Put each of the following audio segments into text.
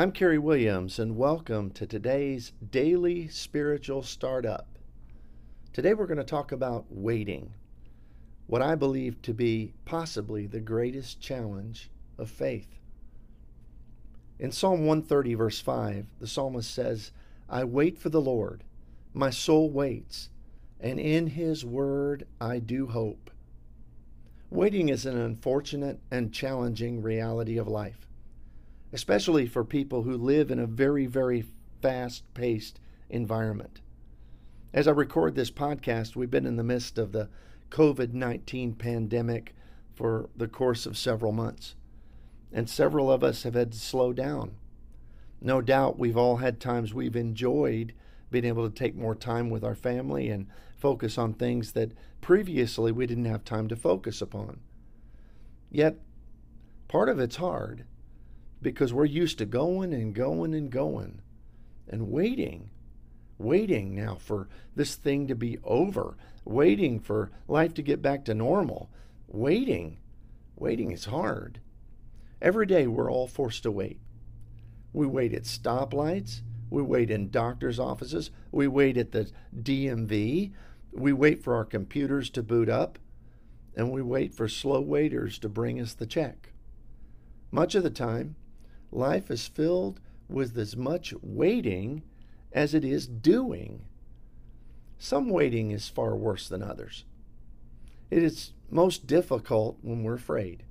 I'm Kerry Williams, and welcome to today's Daily Spiritual Startup. Today we're going to talk about waiting, what I believe to be possibly the greatest challenge of faith. In Psalm 130, verse 5, the psalmist says, I wait for the Lord, my soul waits, and in his word I do hope. Waiting is an unfortunate and challenging reality of life especially for people who live in a very, very fast paced environment. As I record this podcast, we've been in the midst of the COVID 19 pandemic for the course of several months, and several of us have had to slow down. No doubt we've all had times we've enjoyed being able to take more time with our family and focus on things that previously we didn't have time to focus upon. Yet, part of it's hard because we're used to going and going and going and waiting, waiting now for this thing to be over, waiting for life to get back to normal. Waiting, waiting is hard. Every day we're all forced to wait. We wait at stoplights, we wait in doctor's offices, we wait at the DMV, we wait for our computers to boot up, and we wait for slow waiters to bring us the check. Much of the time, life is filled with as much waiting as it is doing. Some waiting is far worse than others. It is most difficult when we're afraid,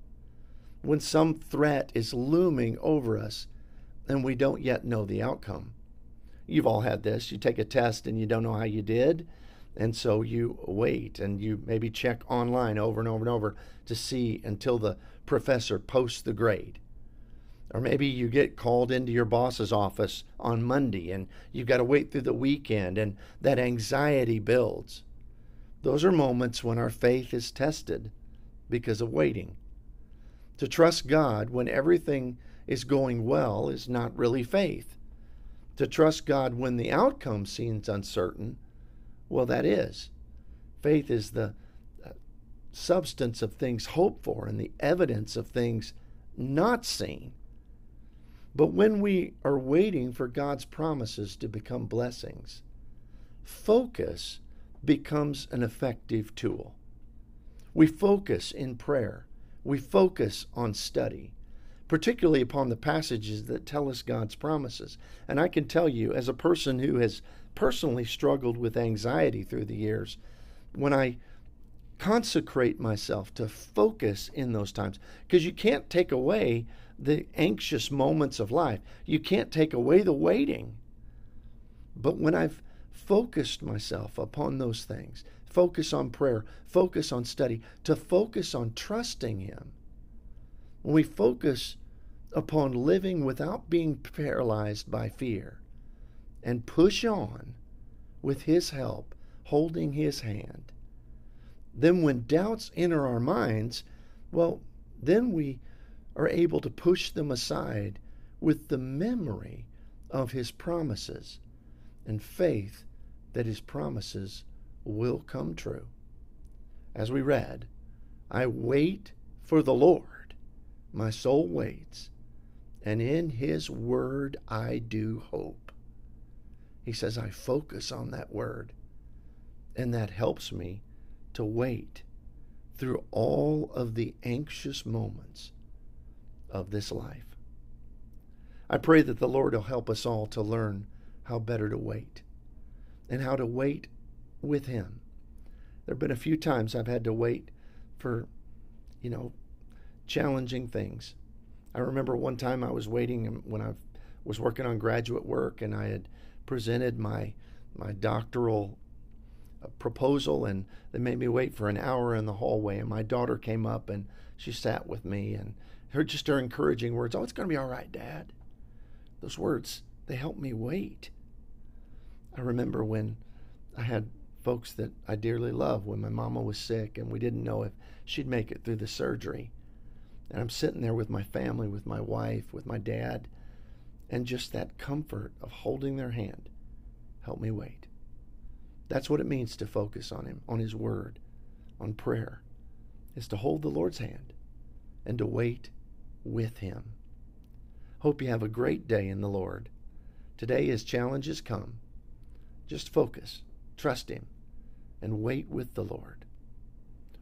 when some threat is looming over us and we don't yet know the outcome. You've all had this. You take a test and you don't know how you did, and so you wait and you maybe check online over and over and over to see until the professor posts the grade. Or maybe you get called into your boss's office on Monday and you've got to wait through the weekend and that anxiety builds. Those are moments when our faith is tested because of waiting. To trust God when everything is going well is not really faith. To trust God when the outcome seems uncertain, well, that is. Faith is the uh, substance of things hoped for and the evidence of things not seen. But when we are waiting for God's promises to become blessings, focus becomes an effective tool. We focus in prayer, we focus on study, particularly upon the passages that tell us God's promises. And I can tell you, as a person who has personally struggled with anxiety through the years, when I consecrate myself to focus in those times, because you can't take away the anxious moments of life. You can't take away the waiting. But when I've focused myself upon those things, focus on prayer, focus on study, to focus on trusting Him, when we focus upon living without being paralyzed by fear and push on with His help, holding His hand, then when doubts enter our minds, well, then we are able to push them aside with the memory of his promises and faith that his promises will come true. As we read, I wait for the Lord, my soul waits, and in his word I do hope. He says, I focus on that word, and that helps me to wait through all of the anxious moments of this life. I pray that the Lord will help us all to learn how better to wait and how to wait with Him. There have been a few times I've had to wait for, you know, challenging things. I remember one time I was waiting when I was working on graduate work and I had presented my my doctoral proposal and they made me wait for an hour in the hallway and my daughter came up and she sat with me and her just her encouraging words. Oh, it's going to be all right, Dad. Those words, they helped me wait. I remember when I had folks that I dearly love when my mama was sick and we didn't know if she'd make it through the surgery. And I'm sitting there with my family, with my wife, with my dad, and just that comfort of holding their hand helped me wait. That's what it means to focus on Him, on His Word, on prayer, is to hold the Lord's hand and to wait with Him. Hope you have a great day in the Lord. Today, as challenges come, just focus, trust Him, and wait with the Lord.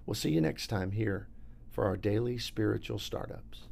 We'll see you next time here for our daily spiritual startups.